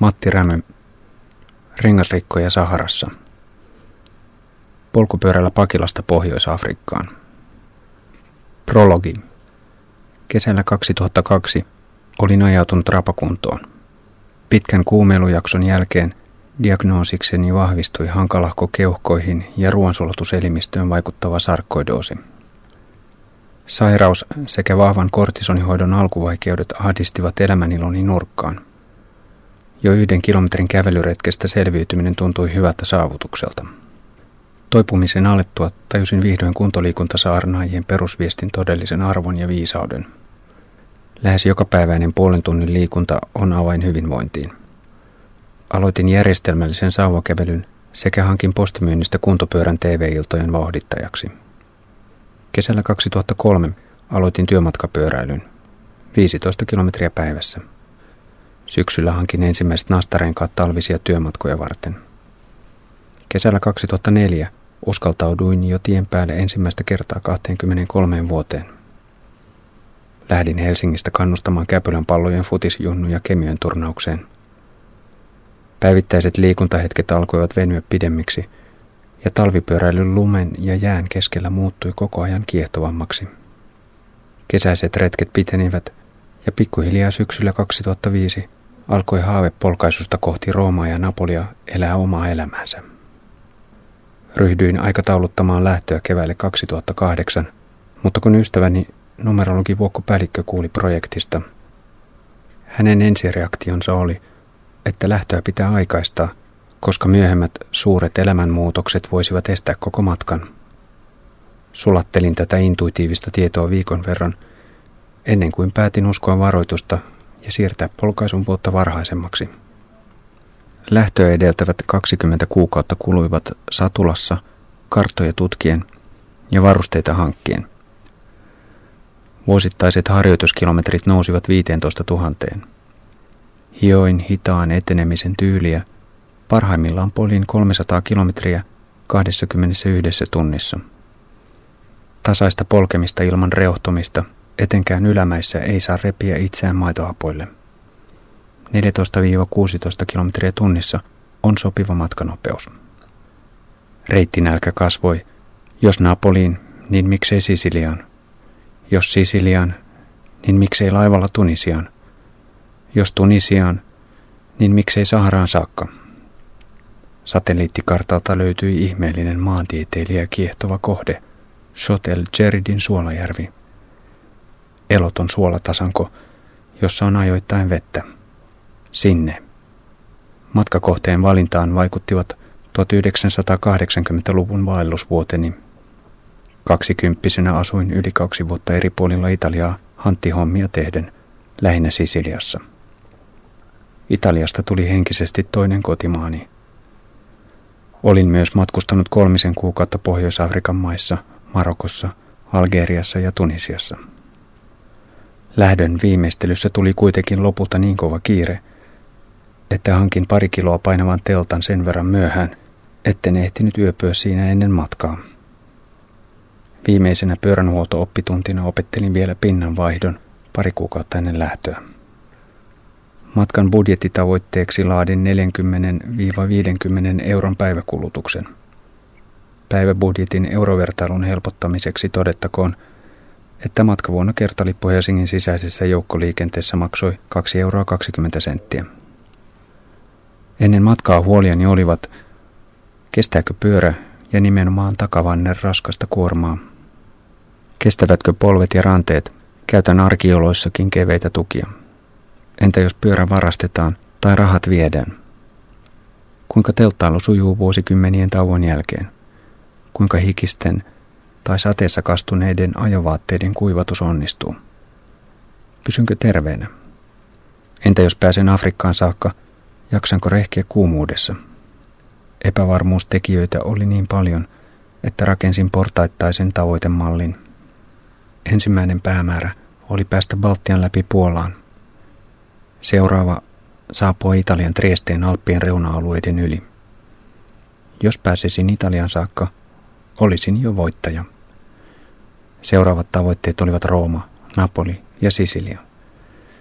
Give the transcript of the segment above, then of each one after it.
Matti Rämö, rengasrikkoja Saharassa. Polkupyörällä Pakilasta Pohjois-Afrikkaan. Prologi. Kesällä 2002 olin ajautunut rapakuntoon. Pitkän kuumeilujakson jälkeen diagnoosikseni vahvistui hankalahko keuhkoihin ja ruoansulatuselimmistöön vaikuttava sarkkoidoosi. Sairaus sekä vahvan kortisonihoidon alkuvaikeudet ahdistivat elämäniloni nurkkaan. Jo yhden kilometrin kävelyretkestä selviytyminen tuntui hyvältä saavutukselta. Toipumisen alettua tajusin vihdoin kuntoliikuntasaarnaajien perusviestin todellisen arvon ja viisauden. Lähes jokapäiväinen puolen tunnin liikunta on avain hyvinvointiin. Aloitin järjestelmällisen sauvakävelyn sekä hankin postimyynnistä kuntopyörän TV-iltojen vauhdittajaksi. Kesällä 2003 aloitin työmatkapyöräilyn. 15 kilometriä päivässä. Syksyllä hankin ensimmäiset nastarenkaat talvisia työmatkoja varten. Kesällä 2004 uskaltauduin jo tien päälle ensimmäistä kertaa 23 vuoteen. Lähdin Helsingistä kannustamaan Käpylän pallojen futisjunnuja kemien turnaukseen. Päivittäiset liikuntahetket alkoivat venyä pidemmiksi – ja talvipyöräily lumen ja jään keskellä muuttui koko ajan kiehtovammaksi. Kesäiset retket pitenivät ja pikkuhiljaa syksyllä 2005 alkoi haave polkaisusta kohti Roomaa ja Napolia elää omaa elämäänsä. Ryhdyin aikatauluttamaan lähtöä keväälle 2008, mutta kun ystäväni numerologi Vuokko Pälikkö kuuli projektista, hänen ensireaktionsa oli, että lähtöä pitää aikaistaa – koska myöhemmät suuret elämänmuutokset voisivat estää koko matkan. Sulattelin tätä intuitiivista tietoa viikon verran ennen kuin päätin uskoa varoitusta ja siirtää polkaisun vuotta varhaisemmaksi. Lähtöä edeltävät 20 kuukautta kuluivat satulassa, karttoja tutkien ja varusteita hankkien. Vuosittaiset harjoituskilometrit nousivat 15 000. Hioin hitaan etenemisen tyyliä – Parhaimmillaan polin 300 kilometriä 21 tunnissa. Tasaista polkemista ilman reuhtomista, etenkään ylämäissä ei saa repiä itseään maitohapoille. 14-16 kilometriä tunnissa on sopiva matkanopeus. Reittinälkä kasvoi. Jos Napoliin, niin miksei Sisiliaan? Jos Sisiliaan, niin miksei laivalla Tunisiaan? Jos Tunisiaan, niin miksei Saharaan saakka? Satelliittikartalta löytyi ihmeellinen maantieteilijä kiehtova kohde, Shotel Jeridin suolajärvi. Eloton suolatasanko, jossa on ajoittain vettä. Sinne. Matkakohteen valintaan vaikuttivat 1980-luvun vaellusvuoteni. Kaksikymppisenä asuin yli kaksi vuotta eri puolilla Italiaa hanttihommia tehden, lähinnä Sisiliassa. Italiasta tuli henkisesti toinen kotimaani – Olin myös matkustanut kolmisen kuukautta Pohjois-Afrikan maissa, Marokossa, Algeriassa ja Tunisiassa. Lähdön viimeistelyssä tuli kuitenkin lopulta niin kova kiire, että hankin pari kiloa painavan teltan sen verran myöhään, etten ehtinyt yöpyä siinä ennen matkaa. Viimeisenä pyöränhuolto-oppituntina opettelin vielä pinnanvaihdon pari kuukautta ennen lähtöä. Matkan budjettitavoitteeksi laadin 40-50 euron päiväkulutuksen. Päiväbudjetin eurovertailun helpottamiseksi todettakoon, että matkavuonna kertalippu Helsingin sisäisessä joukkoliikenteessä maksoi 2,20 euroa. Ennen matkaa huoliani olivat, kestääkö pyörä ja nimenomaan takavanner raskasta kuormaa. Kestävätkö polvet ja ranteet, käytän arkioloissakin keveitä tukia. Entä jos pyörä varastetaan tai rahat viedään? Kuinka telttailu sujuu vuosikymmenien tauon jälkeen? Kuinka hikisten tai sateessa kastuneiden ajovaatteiden kuivatus onnistuu? Pysynkö terveenä? Entä jos pääsen Afrikkaan saakka, jaksanko rehkiä kuumuudessa? Epävarmuustekijöitä oli niin paljon, että rakensin portaittaisen tavoitemallin. Ensimmäinen päämäärä oli päästä Baltian läpi Puolaan. Seuraava saapui Italian Triesteen Alppien reuna-alueiden yli. Jos pääsisin Italian saakka, olisin jo voittaja. Seuraavat tavoitteet olivat Rooma, Napoli ja Sisilia.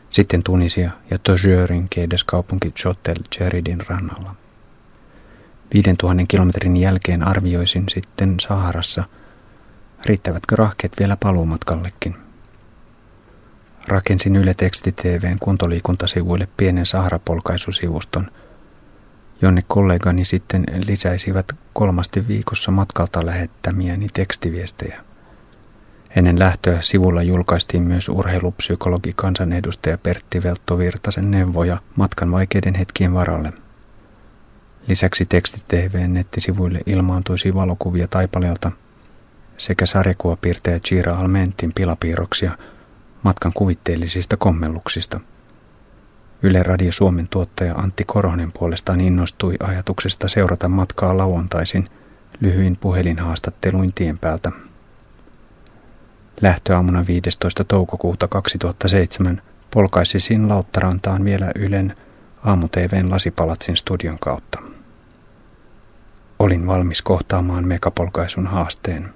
sitten Tunisia ja Tojörin kaupunki Chotel Cheridin rannalla. 5000 kilometrin jälkeen arvioisin sitten Saharassa, riittävätkö rahkeet vielä paluumatkallekin. Rakensin Yle Teksti TVn kuntoliikuntasivuille pienen Sahara-polkaisusivuston, jonne kollegani sitten lisäisivät kolmasti viikossa matkalta lähettämiäni tekstiviestejä. Ennen lähtöä sivulla julkaistiin myös urheilupsykologi kansanedustaja Pertti Veltto Virtasen neuvoja matkan vaikeiden hetkien varalle. Lisäksi teksti TVn nettisivuille ilmaantuisi valokuvia Taipaleelta sekä sarjakuvapiirtäjä Chira Almentin pilapiirroksia matkan kuvitteellisista kommelluksista. Yle Radio Suomen tuottaja Antti Korhonen puolestaan innostui ajatuksesta seurata matkaa lauantaisin lyhyin puhelinhaastatteluin tien päältä Lähtöaamuna 15. toukokuuta 2007 polkaisisin Lauttarantaan vielä Ylen aamu-TVn lasipalatsin studion kautta. Olin valmis kohtaamaan megapolkaisun haasteen.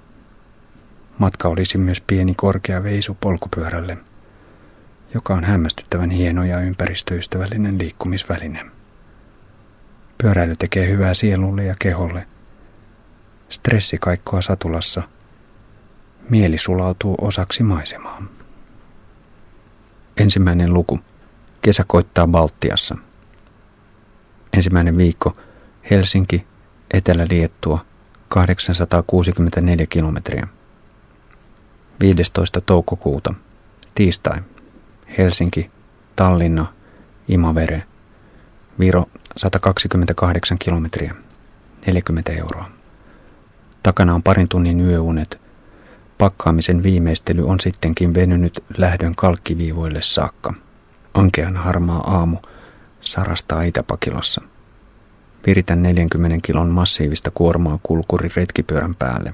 Matka olisi myös pieni korkea veisu polkupyörälle, joka on hämmästyttävän hieno ja ympäristöystävällinen liikkumisväline. Pyöräily tekee hyvää sielulle ja keholle. Stressi kaikkoa satulassa – Mieli sulautuu osaksi maisemaa. Ensimmäinen luku. Kesä koittaa Baltiassa. Ensimmäinen viikko. Helsinki, Etelä-Liettua, 864 kilometriä. 15. toukokuuta. Tiistai. Helsinki, Tallinna, Imavere, Viro 128 kilometriä, 40 euroa. Takana on parin tunnin yöunet Pakkaamisen viimeistely on sittenkin venynyt lähdön kalkkiviivoille saakka. Ankean harmaa aamu sarastaa Itäpakilassa. Viritän 40 kilon massiivista kuormaa kulkuri retkipyörän päälle.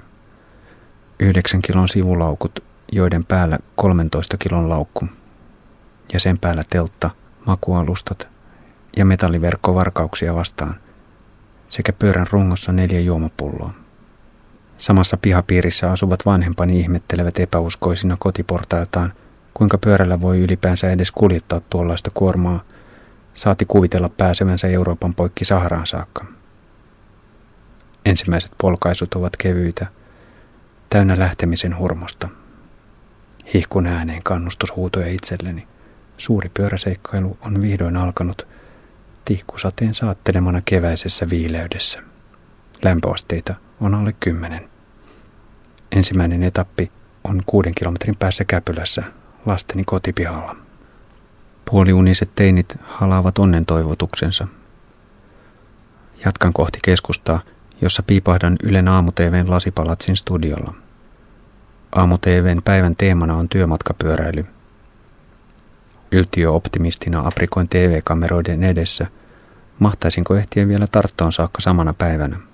9 kilon sivulaukut, joiden päällä 13 kilon laukku. Ja sen päällä teltta, makualustat ja metalliverkkovarkauksia vastaan sekä pyörän rungossa neljä juomapulloa. Samassa pihapiirissä asuvat vanhempani ihmettelevät epäuskoisina kotiportailtaan, kuinka pyörällä voi ylipäänsä edes kuljettaa tuollaista kuormaa, saati kuvitella pääsevänsä Euroopan poikki Saharaan saakka. Ensimmäiset polkaisut ovat kevyitä, täynnä lähtemisen hurmosta. Hihkun ääneen kannustushuutoja itselleni. Suuri pyöräseikkailu on vihdoin alkanut tihkusateen saattelemana keväisessä viileydessä. Lämpöasteita on alle kymmenen. Ensimmäinen etappi on kuuden kilometrin päässä Käpylässä, lasteni kotipihalla. Puoliuniset teinit halaavat onnen toivotuksensa. Jatkan kohti keskustaa, jossa piipahdan Ylen aamu-TVn lasipalatsin studiolla. Aamu-TVn päivän teemana on työmatkapyöräily. Yltiö-optimistina aprikoin TV-kameroiden edessä, mahtaisinko ehtiä vielä Tarttoon saakka samana päivänä.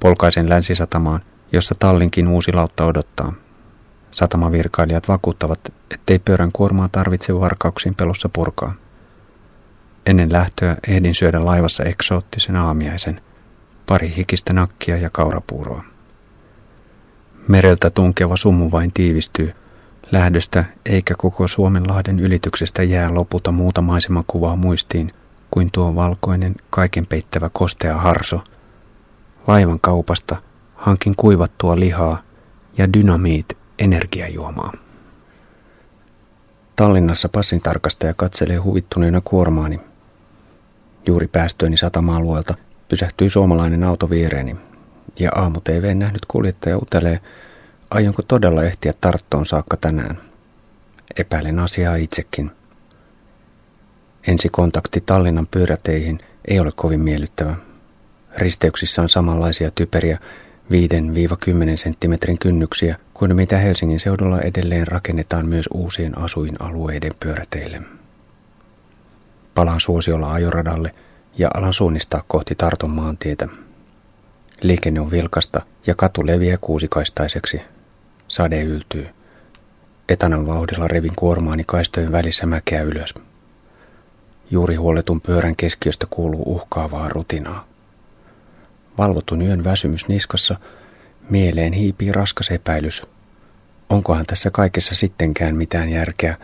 Polkaisen länsisatamaan, jossa Tallinkin uusi lautta odottaa. Satamavirkailijat vakuuttavat, ettei pyörän kuormaa tarvitse varkauksiin pelossa purkaa. Ennen lähtöä ehdin syödä laivassa eksoottisen aamiaisen, pari hikistä nakkia ja kaurapuuroa. Mereltä tunkeva sumu vain tiivistyy. Lähdöstä eikä koko Suomenlahden ylityksestä jää lopulta muuta maisemakuvaa muistiin kuin tuo valkoinen, kaiken peittävä kostea harso – Laivan kaupasta hankin kuivattua lihaa ja dynamiit energiajuomaa. Tallinnassa passin tarkastaja katselee huvittuneena kuormaani. Juuri päästööni satama-alueelta pysähtyi suomalainen auto viereeni ja aamu TV nähnyt kuljettaja utelee, aionko todella ehtiä tarttoon saakka tänään. Epäilen asiaa itsekin. Ensi kontakti Tallinnan pyöräteihin ei ole kovin miellyttävä. Risteyksissä on samanlaisia typeriä 5-10 senttimetrin kynnyksiä kuin mitä Helsingin seudulla edelleen rakennetaan myös uusien asuinalueiden pyöräteille. Palaan suosiolla ajoradalle ja alan suunnistaa kohti Tarton maantietä. Liikenne on vilkasta ja katu leviää kuusikaistaiseksi. Sade yltyy. Etanan vauhdilla revin kuormaani kaistojen välissä mäkeä ylös. Juuri huoletun pyörän keskiöstä kuuluu uhkaavaa rutinaa. Valvotun yön väsymys niskassa, mieleen hiipii raskas epäilys. Onkohan tässä kaikessa sittenkään mitään järkeä,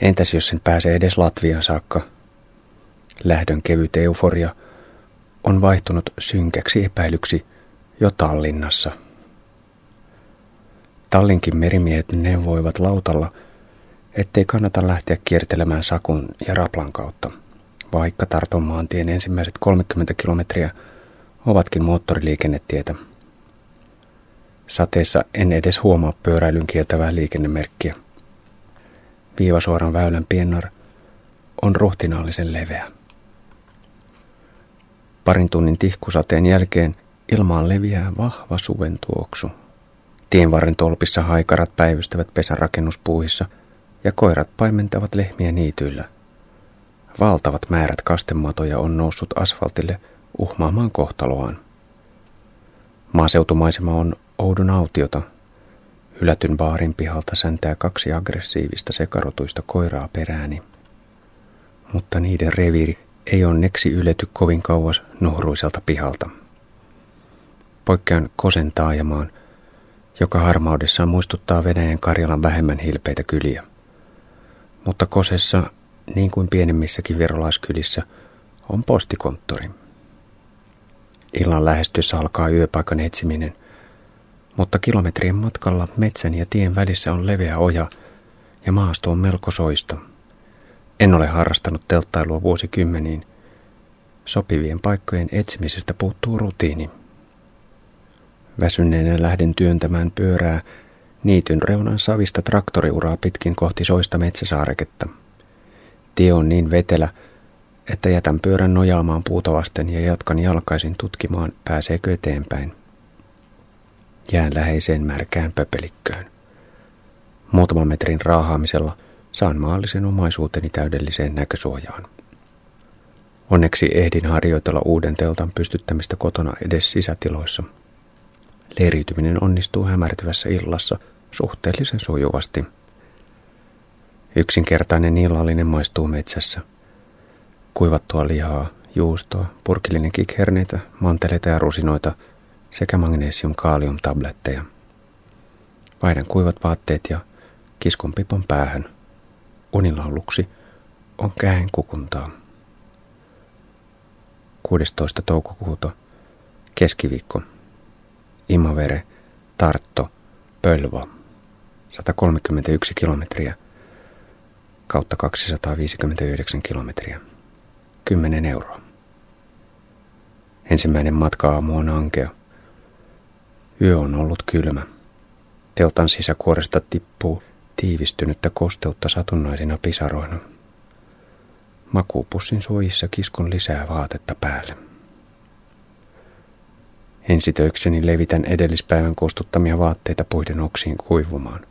Entäs jos sen pääsee edes Latviaan saakka? Lähdön kevyt euforia on vaihtunut synkäksi epäilyksi jo Tallinnassa. Tallinkin merimiehet neuvoivat lautalla, ettei kannata lähteä kiertelemään Sakun ja Raplan kautta, vaikka Tarton maantien ensimmäiset 30 kilometriä ovatkin moottoriliikennetietä. Sateessa en edes huomaa pyöräilyn kieltävää liikennemerkkiä. Viivasuoran väylän piennor on ruhtinaallisen leveä. Parin tunnin tihkusateen jälkeen ilmaan leviää vahva suven tuoksu. Tienvarren tolpissa haikarat päivystävät pesärakennuspuuhissa ja koirat paimentavat lehmiä niityillä. Valtavat määrät kastematoja on noussut asfaltille uhmaamaan kohtaloaan. Maaseutumaisema on oudon autiota. Hylätyn baarin pihalta säntää kaksi aggressiivista sekarotuista koiraa perääni. Mutta niiden reviiri ei onneksi ylety kovin kauas nuhruiselta pihalta. Poikkean Kosen taajamaan, joka harmaudessaan muistuttaa Venäjän Karjalan vähemmän hilpeitä kyliä. Mutta Kosessa, niin kuin pienemmissäkin virolaiskylissä, on postikonttori. Illan lähestyessä alkaa yöpaikan etsiminen, mutta kilometrien matkalla metsän ja tien välissä on leveä oja ja maasto on melko soista. En ole harrastanut telttailua vuosikymmeniin. Sopivien paikkojen etsimisestä puuttuu rutiini. Väsyneenä lähden työntämään pyörää niityn reunan savista traktoriuraa pitkin kohti soista metsäsaareketta. Tie on niin vetelä, että jätän pyörän nojaamaan puuta vasten ja jatkan jalkaisin tutkimaan, pääseekö eteenpäin. Jään läheiseen märkään pöpelikköön. Muutaman metrin raahaamisella saan maallisen omaisuuteni täydelliseen näkösuojaan. Onneksi ehdin harjoitella uuden teltan pystyttämistä kotona edes sisätiloissa. Leiriytyminen onnistuu hämärtyvässä illassa suhteellisen sujuvasti. Yksinkertainen illallinen maistuu metsässä – kuivattua lihaa, juustoa, purkillinen kikherneitä, manteleita ja rusinoita sekä magnesium-kaalium-tabletteja. Vaihdan kuivat vaatteet ja kiskon pipon päähän. Unilauluksi on käen kukuntaa. 16. toukokuuta, keskiviikko. Imavere, Tartto, Pölva, 131 kilometriä kautta 259 kilometriä. 10 euroa. Ensimmäinen matka-aamu on ankea. Yö on ollut kylmä. Teltan sisäkuoresta tippuu tiivistynyttä kosteutta satunnaisina pisaroina. Makuupussin suojissa kiskon lisää vaatetta päälle. Ensitöikseni levitän edellispäivän kostuttamia vaatteita puiden oksiin kuivumaan.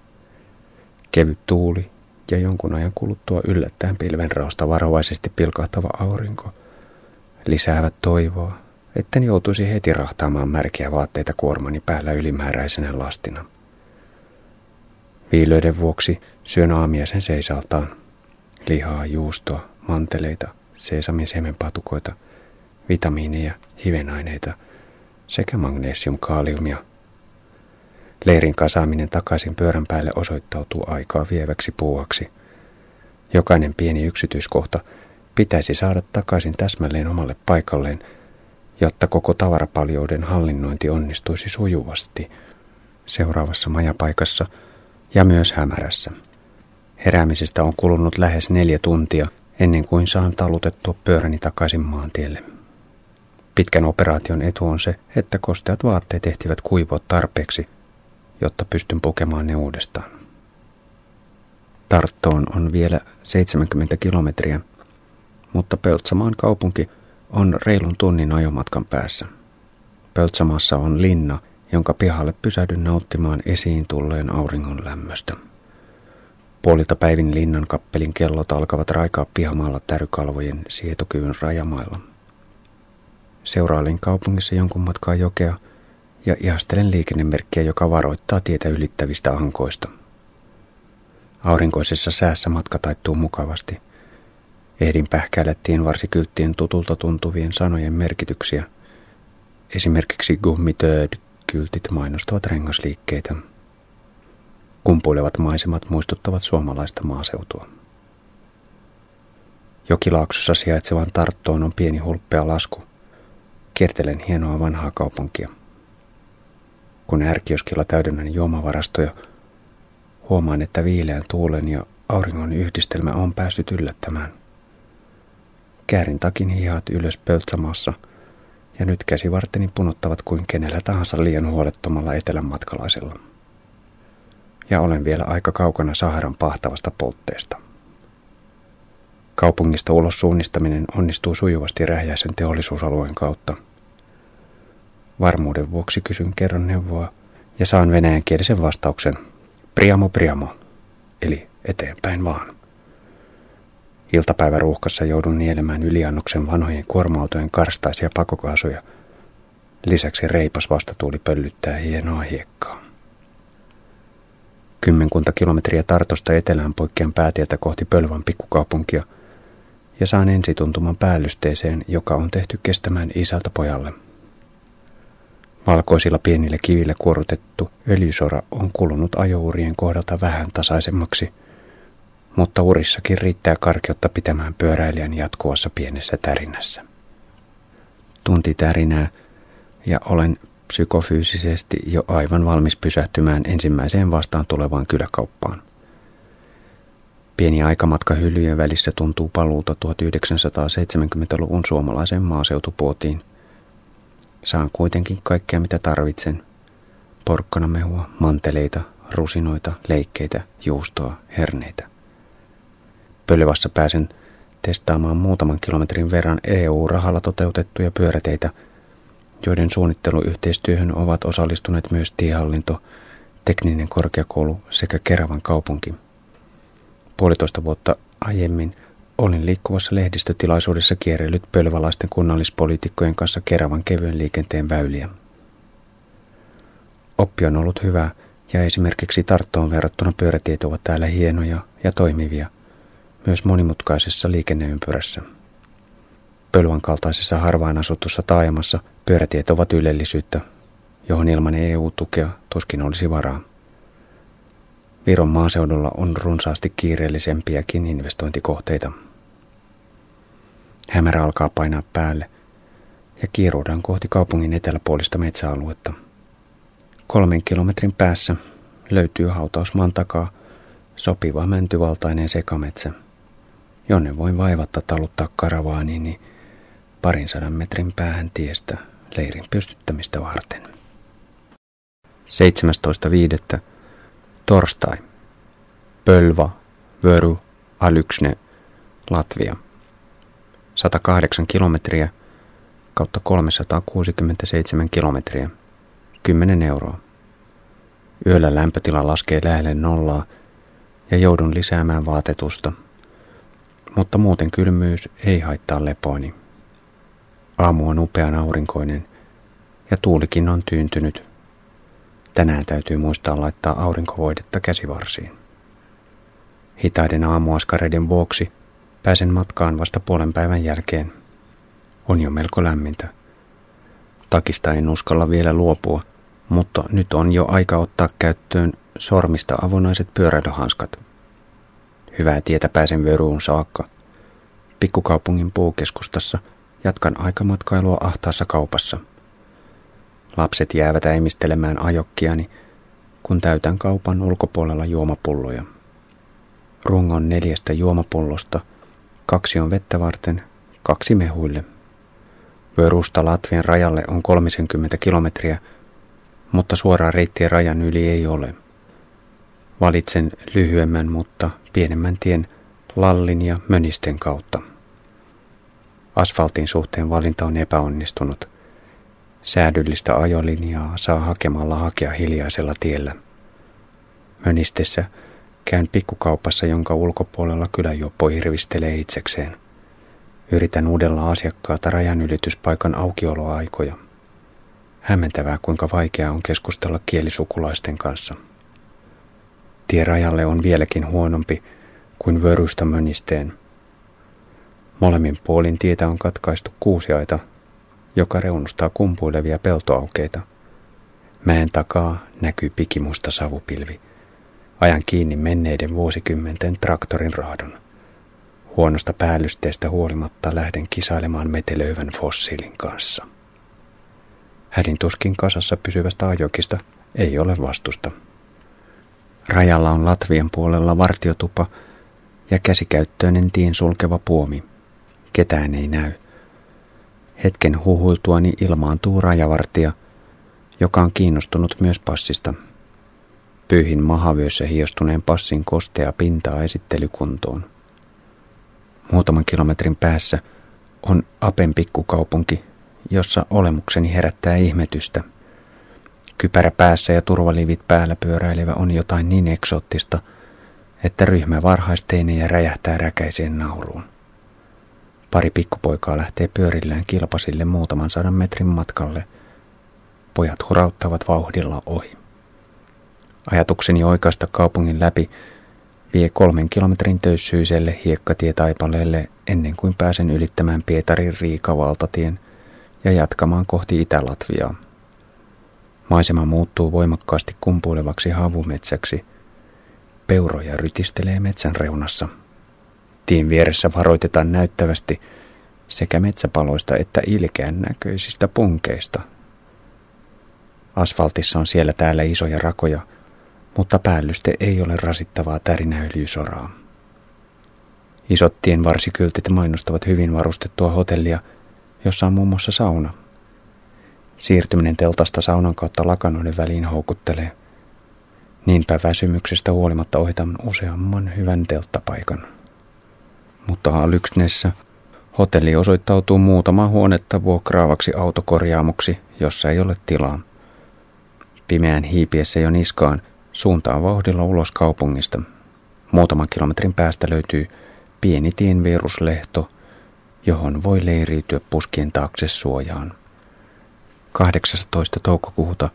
Kevyt tuuli ja jonkun ajan kuluttua yllättäen pilvenrausta varovaisesti pilkahtava aurinko lisäävät toivoa, etten joutuisi heti rahtaamaan märkiä vaatteita kuormani päällä ylimääräisenä lastina. Viilöiden vuoksi syön aamiaisen seisaltaan. Lihaa, juustoa, manteleita, seesamin siemenpatukoita, vitamiineja, hivenaineita sekä magnesium-kaaliumia – Leirin kasaaminen takaisin pyörän päälle osoittautuu aikaa vieväksi puuhaksi. Jokainen pieni yksityiskohta pitäisi saada takaisin täsmälleen omalle paikalleen, jotta koko tavarapaljouden hallinnointi onnistuisi sujuvasti seuraavassa majapaikassa ja myös hämärässä. Heräämisestä on kulunut lähes neljä tuntia ennen kuin saan talutettua pyöräni takaisin maantielle. Pitkän operaation etu on se, että kosteat vaatteet ehtivät kuivua tarpeeksi, jotta pystyn pukemaan ne uudestaan. Tarttoon on vielä 70 kilometriä, mutta Pöltsamaan kaupunki on reilun tunnin ajomatkan päässä. Pöltsamaassa on linna, jonka pihalle pysähdyn nauttimaan esiin tulleen auringon lämmöstä. Puolilta päivin linnan kappelin kellot alkavat raikaa pihamaalla tärykalvojen sietokyvyn rajamailla. Seuraalin kaupungissa jonkun matkaa jokea – ja ihastelen liikennemerkkiä, joka varoittaa tietä ylittävistä ankoista. Aurinkoisessa säässä matka taittuu mukavasti. Ehdin pähkäillä tienvarsikylttien tutulta tuntuvien sanojen merkityksiä. Esimerkiksi gummitööd-kyltit mainostavat rengasliikkeitä. Kumpuilevat maisemat muistuttavat suomalaista maaseutua. Jokilaaksossa sijaitsevan Tarttoon on pieni hulppea lasku. Kiertelen hienoa vanhaa kaupunkia. Kun ärkioskilla täydennän juomavarastoja, huomaan, että viileän tuulen ja auringon yhdistelmä on päässyt yllättämään. Käärin takin hihat ylös pöltsamassa ja nyt käsivarteni punottavat kuin kenellä tahansa liian huolettomalla etelän matkalaisella. Ja olen vielä aika kaukana Saharan pahtavasta poltteesta. Kaupungista ulos suunnistaminen onnistuu sujuvasti rähjäisen teollisuusalueen kautta. Varmuuden vuoksi kysyn kerron neuvoa ja saan venäjänkielisen vastauksen priamo priamo, eli eteenpäin vaan. Iltapäiväruuhkassa joudun nielemään yliannoksen vanhojen kuorma-autojen karstaisia pakokaasuja. Lisäksi reipas vastatuuli pöllyttää hienoa hiekkaa. Kymmenkunta kilometriä Tartosta etelään poikkean päätieltä kohti Pölvan pikkukaupunkia – ja saan ensituntuman päällysteeseen, joka on tehty kestämään isältä pojalle. Valkoisilla pienillä kivillä kuorutettu öljysora on kulunut ajourien kohdalta vähän tasaisemmaksi, mutta urissakin riittää karkeutta pitämään pyöräilijän jatkuvassa pienessä tärinässä. Tunti tärinää ja olen psykofyysisesti jo aivan valmis pysähtymään ensimmäiseen vastaan tulevaan kyläkauppaan. Pieni aikamatka hyllyjen välissä tuntuu paluuta 1970-luvun suomalaiseen maaseutupuotiin. Saan kuitenkin kaikkea mitä tarvitsen. Porkkanamehua, manteleita, rusinoita, leikkeitä, juustoa, herneitä. Pölvassa pääsen testaamaan muutaman kilometrin verran EU-rahalla toteutettuja pyöräteitä, joiden suunnitteluyhteistyöhön ovat osallistuneet myös tiehallinto, tekninen korkeakoulu sekä Keravan kaupunki. Puolitoista vuotta aiemmin olin liikkuvassa lehdistötilaisuudessa kierrellyt pölvalaisten kunnallispoliitikkojen kanssa Keravan kevyen liikenteen väyliä. Oppi on ollut hyvä ja esimerkiksi Tarttoon verrattuna pyörätiet ovat täällä hienoja ja toimivia, myös monimutkaisessa liikenneympyrässä. Pölvan kaltaisessa harvaan asutussa taajamassa pyörätiet ovat ylellisyyttä, johon ilman EU-tukea tuskin olisi varaa. Viron maaseudulla on runsaasti kiireellisempiäkin investointikohteita. Hämärä alkaa painaa päälle ja kiiruudaan kohti kaupungin eteläpuolista metsäaluetta. Kolmen kilometrin päässä löytyy hautausmaan takaa sopiva mäntyvaltainen sekametsä, jonne voin vaivatta taluttaa karavaanini parin sadan metrin päähän tiestä leirin pystyttämistä varten. 17.5. Torstai. Pölva, Vöru, Alyksne, Latvia. 108 kilometriä kautta 367 kilometriä. 10 euroa. Yöllä lämpötila laskee lähelle nollaa ja joudun lisäämään vaatetusta. Mutta muuten kylmyys ei haittaa lepoini. Aamu on upean aurinkoinen ja tuulikin on tyyntynyt. Tänään täytyy muistaa laittaa aurinkovoidetta käsivarsiin. Hitaiden aamuaskareiden vuoksi pääsen matkaan vasta puolen päivän jälkeen. On jo melko lämmintä. Takista en uskalla vielä luopua, mutta nyt on jo aika ottaa käyttöön sormista avonaiset pyöräilyhanskat. Hyvää tietä pääsen Vöruun saakka. Pikkukaupungin puukeskustassa jatkan aikamatkailua ahtaassa kaupassa – Lapset jäävät äimistelemään ajokkiani, kun täytän kaupan ulkopuolella juomapulloja. Rungon neljästä juomapullosta, kaksi on vettä varten, kaksi mehuille. Vörusta Latvian rajalle on 30 kilometriä, mutta suoraan reittien rajan yli ei ole. Valitsen lyhyemmän, mutta pienemmän tien Lallin ja Mönisten kautta. Asfaltin suhteen valinta on epäonnistunut – Säädyllistä ajolinjaa saa hakemalla hakea hiljaisella tiellä. Mönistessä käyn pikkukaupassa, jonka ulkopuolella kyläjuoppo hirvistelee itsekseen. Yritän uudella asiakkaata rajanylityspaikan aukioloaikoja. Hämmentävää, kuinka vaikeaa on keskustella kielisukulaisten kanssa. Tie rajalle on vieläkin huonompi kuin vörystä mönisteen. Molemmin puolin tietä on katkaistu kuusiaita joka reunustaa kumpuilevia peltoaukeita. Mäen takaa näkyy pikimusta savupilvi. Ajan kiinni menneiden vuosikymmenten traktorin raadon. Huonosta päällysteestä huolimatta lähden kisailemaan metelöivän fossiilin kanssa. Hädin tuskin kasassa pysyvästä ajokista ei ole vastusta. Rajalla on Latvian puolella vartiotupa ja käsikäyttöinen tien sulkeva puomi. Ketään ei näy. Hetken huhuiltuani ilmaantuu rajavartija, joka on kiinnostunut myös passista. Pyyhin mahavyössä hiostuneen passin kostea pintaa esittelykuntoon. Muutaman kilometrin päässä on Apen pikkukaupunki, jossa olemukseni herättää ihmetystä. Kypärä päässä ja turvalivit päällä pyöräilevä on jotain niin eksoottista, että ryhmä varhaisteinejä räjähtää räkäiseen nauruun. Pari pikkupoikaa lähtee pyörillään kilpasille muutaman sadan metrin matkalle. Pojat hurauttavat vauhdilla ohi. Ajatukseni oikaista kaupungin läpi vie kolmen kilometrin töyssyiselle hiekkatietaipaleelle ennen kuin pääsen ylittämään Pietarin Riika-valtatien ja jatkamaan kohti Itä-Latviaa. Maisema muuttuu voimakkaasti kumpuilevaksi havumetsäksi. Peuroja rytistelee metsän reunassa. Tien vieressä varoitetaan näyttävästi sekä metsäpaloista että ilkeän näköisistä punkeista. Asfaltissa on siellä täällä isoja rakoja – mutta päällyste ei ole rasittavaa tärinäöljysoraa. Isot tien varsikyltit mainostavat hyvin varustettua hotellia, jossa on muun muassa sauna. Siirtyminen teltasta saunan kautta lakanoiden väliin houkuttelee. Niinpä väsymyksestä huolimatta ohitan useamman hyvän telttapaikan. Mutta Alyksnessä hotelli osoittautuu muutama huonetta vuokraavaksi autokorjaamuksi, jossa ei ole tilaa. Pimeän hiipiessä jo niskaan – Suuntaan vauhdilla ulos kaupungista. Muutaman kilometrin päästä löytyy pieni tienviruslehto, johon voi leiriytyä puskien taakse suojaan. 18. toukokuuta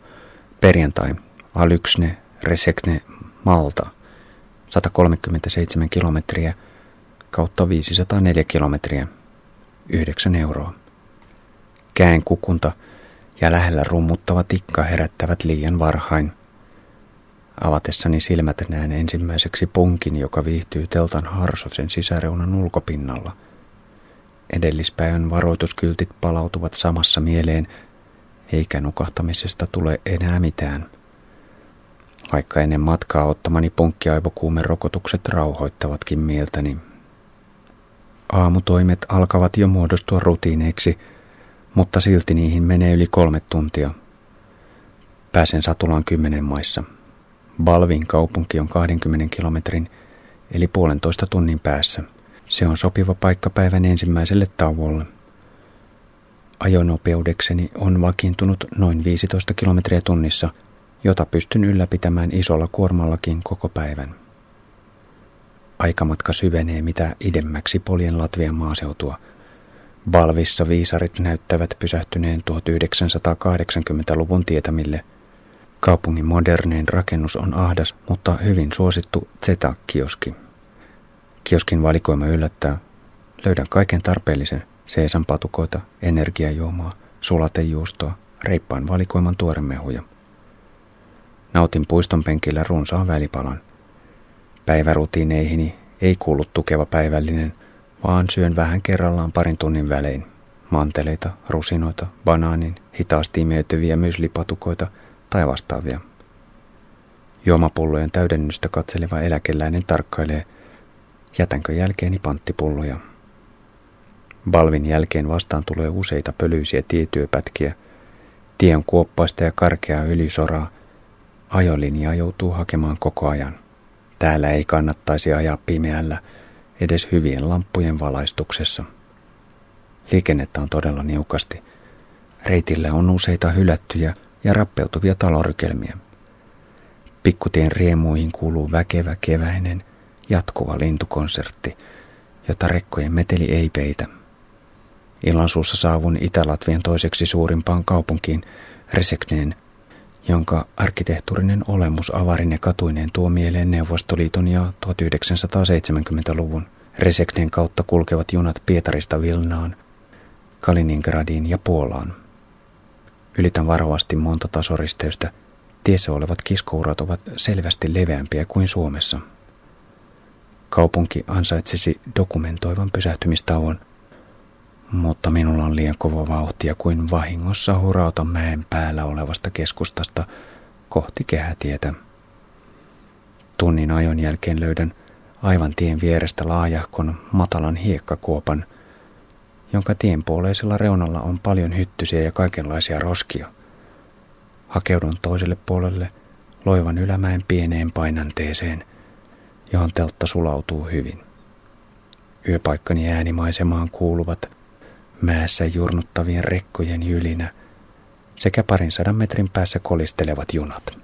perjantai Alyksne Resekne Malta 137 kilometriä kautta 504 kilometriä 9 euroa. Käen kukunta ja lähellä rummuttava tikka herättävät liian varhain – Avatessani silmät näen ensimmäiseksi punkin, joka viihtyy teltan harsosen sisäreunan ulkopinnalla. Edellispäivän varoituskyltit palautuvat samassa mieleen, eikä nukahtamisesta tule enää mitään. Vaikka ennen matkaa ottamani punkkiaivokuumen rokotukset rauhoittavatkin mieltäni. Aamutoimet alkavat jo muodostua rutiineiksi, mutta silti niihin menee yli kolme tuntia. Pääsen satulaan kymmenen maissa. Balvin kaupunki on 20 kilometrin eli puolentoista tunnin päässä. Se on sopiva paikka päivän ensimmäiselle tauolle. Ajonopeudekseni on vakiintunut noin 15 kilometriä tunnissa, jota pystyn ylläpitämään isolla kuormallakin koko päivän. Aikamatka syvenee mitä idemmäksi poljen Latvian maaseutua. Balvissa viisarit näyttävät pysähtyneen 1980-luvun tietämille – Kaupungin modernein rakennus on ahdas, mutta hyvin suosittu Zeta-kioski. Kioskin valikoima yllättää. Löydän kaiken tarpeellisen, seesanpatukoita, energiajuomaa, sulatejuustoa, reippaan valikoiman tuoremehuja. Nautin puiston penkillä runsaan välipalan. Päivärutiineihini ei kuulu tukeva päivällinen, vaan syön vähän kerrallaan parin tunnin välein. Manteleita, rusinoita, banaanin, hitaasti imeytyviä myslipatukoita – tai vastaavia. Juomapullojen täydennystä katseleva eläkeläinen tarkkailee, jätänkö jälkeeni panttipulloja. Balvin jälkeen vastaan tulee useita pölyisiä tietyöpätkiä. Tie on kuoppaista ja karkeaa ylisoraa. Ajolinjaa joutuu hakemaan koko ajan. Täällä ei kannattaisi ajaa pimeällä, edes hyvien lamppujen valaistuksessa. Liikennettä on todella niukasti. Reitillä on useita hylättyjä, ja rappeutuvia talorykelmiä. Pikkutien riemuihin kuuluu väkevä keväinen, jatkuva lintukonsertti, jota rekkojen meteli ei peitä. Illansuussa saavun Itä-Latvian toiseksi suurimpaan kaupunkiin, Resekneen, jonka arkkitehtuurinen olemus avarine katuineen tuo mieleen Neuvostoliiton ja 1970-luvun. Resekneen kautta kulkevat junat Pietarista Vilnaan, Kaliningradiin ja Puolaan. Ylitän varovasti monta tasoristeystä. Tiessä olevat kiskourat ovat selvästi leveämpiä kuin Suomessa. Kaupunki ansaitsisi dokumentoivan pysähtymistauon, mutta minulla on liian kova vauhtia kuin vahingossa hurauta mäen päällä olevasta keskustasta kohti kehätietä. Tunnin ajon jälkeen löydän aivan tien vierestä laajahkon matalan hiekkakuopan, jonka tienpuoleisella reunalla on paljon hyttysiä ja kaikenlaisia roskia. Hakeudun toiselle puolelle loivan ylämäen pieneen painanteeseen, johon teltta sulautuu hyvin. Yöpaikkani äänimaisemaan kuuluvat mäessä jurnuttavien rekkojen jylinä sekä parin sadan metrin päässä kolistelevat junat.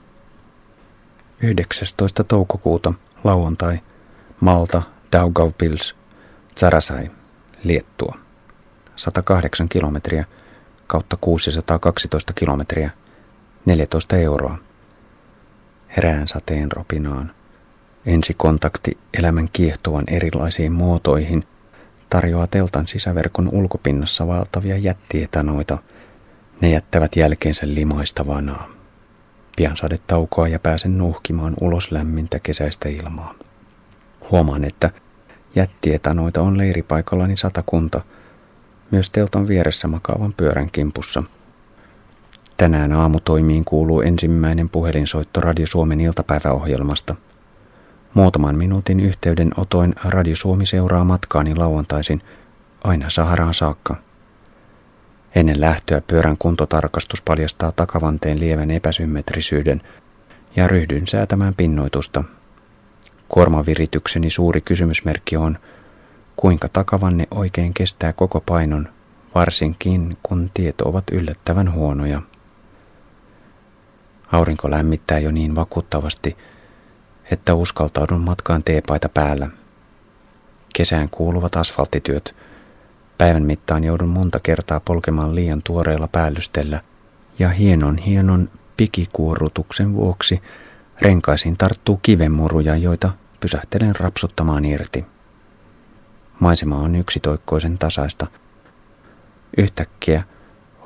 19. toukokuuta lauantai Malta Daugavpils Tsarasai Liettua 108 kilometriä kautta 612 kilometriä 14 euroa. Herään sateen ropinaan. Ensi kontakti elämän kiehtovan erilaisiin muotoihin tarjoaa teltan sisäverkon ulkopinnassa valtavia jättietanoita. Ne jättävät jälkeensä limaista vanaa. Pian sadetaukoa ja pääsen nuhkimaan ulos lämmintä kesäistä ilmaa. Huomaan, että jättietanoita on leiripaikallani satakunta, myös teltan vieressä makaavan pyörän kimpussa. Tänään aamutoimiin kuuluu ensimmäinen puhelinsoitto Radio Suomen iltapäiväohjelmasta. Muutaman minuutin yhteydenotoin Radio Suomi seuraa matkaani lauantaisin aina Saharaan saakka. Ennen lähtöä pyörän kuntotarkastus paljastaa takavanteen lievän epäsymmetrisyyden ja ryhdyn säätämään pinnoitusta – Kuormaviritykseni suuri kysymysmerkki on, kuinka takavanne oikein kestää koko painon, varsinkin kun tiet ovat yllättävän huonoja. Aurinko lämmittää jo niin vakuuttavasti, että uskaltaudun matkaan teepaita päällä. Kesään kuuluvat asfalttityöt. Päivän mittaan joudun monta kertaa polkemaan liian tuoreella päällystellä, ja hienon hienon pikikuorutuksen vuoksi – Renkaisiin tarttuu kivenmuruja, joita pysähtelen rapsuttamaan irti. Maisema on yksitoikkoisen tasaista. Yhtäkkiä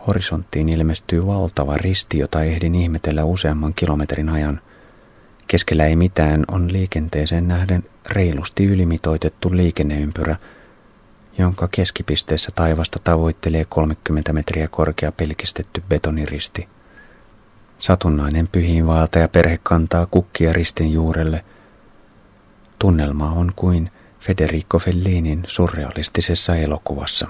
horisonttiin ilmestyy valtava risti, jota ehdin ihmetellä useamman kilometrin ajan. Keskellä ei mitään on liikenteeseen nähden reilusti ylimitoitettu liikenneympyrä, jonka keskipisteessä taivasta tavoittelee 30 metriä korkea pelkistetty betoniristi. Satunnainen pyhiinvaeltaja perhe kantaa kukkia ristin juurelle. Tunnelma on kuin Federico Fellinin surrealistisessa elokuvassa.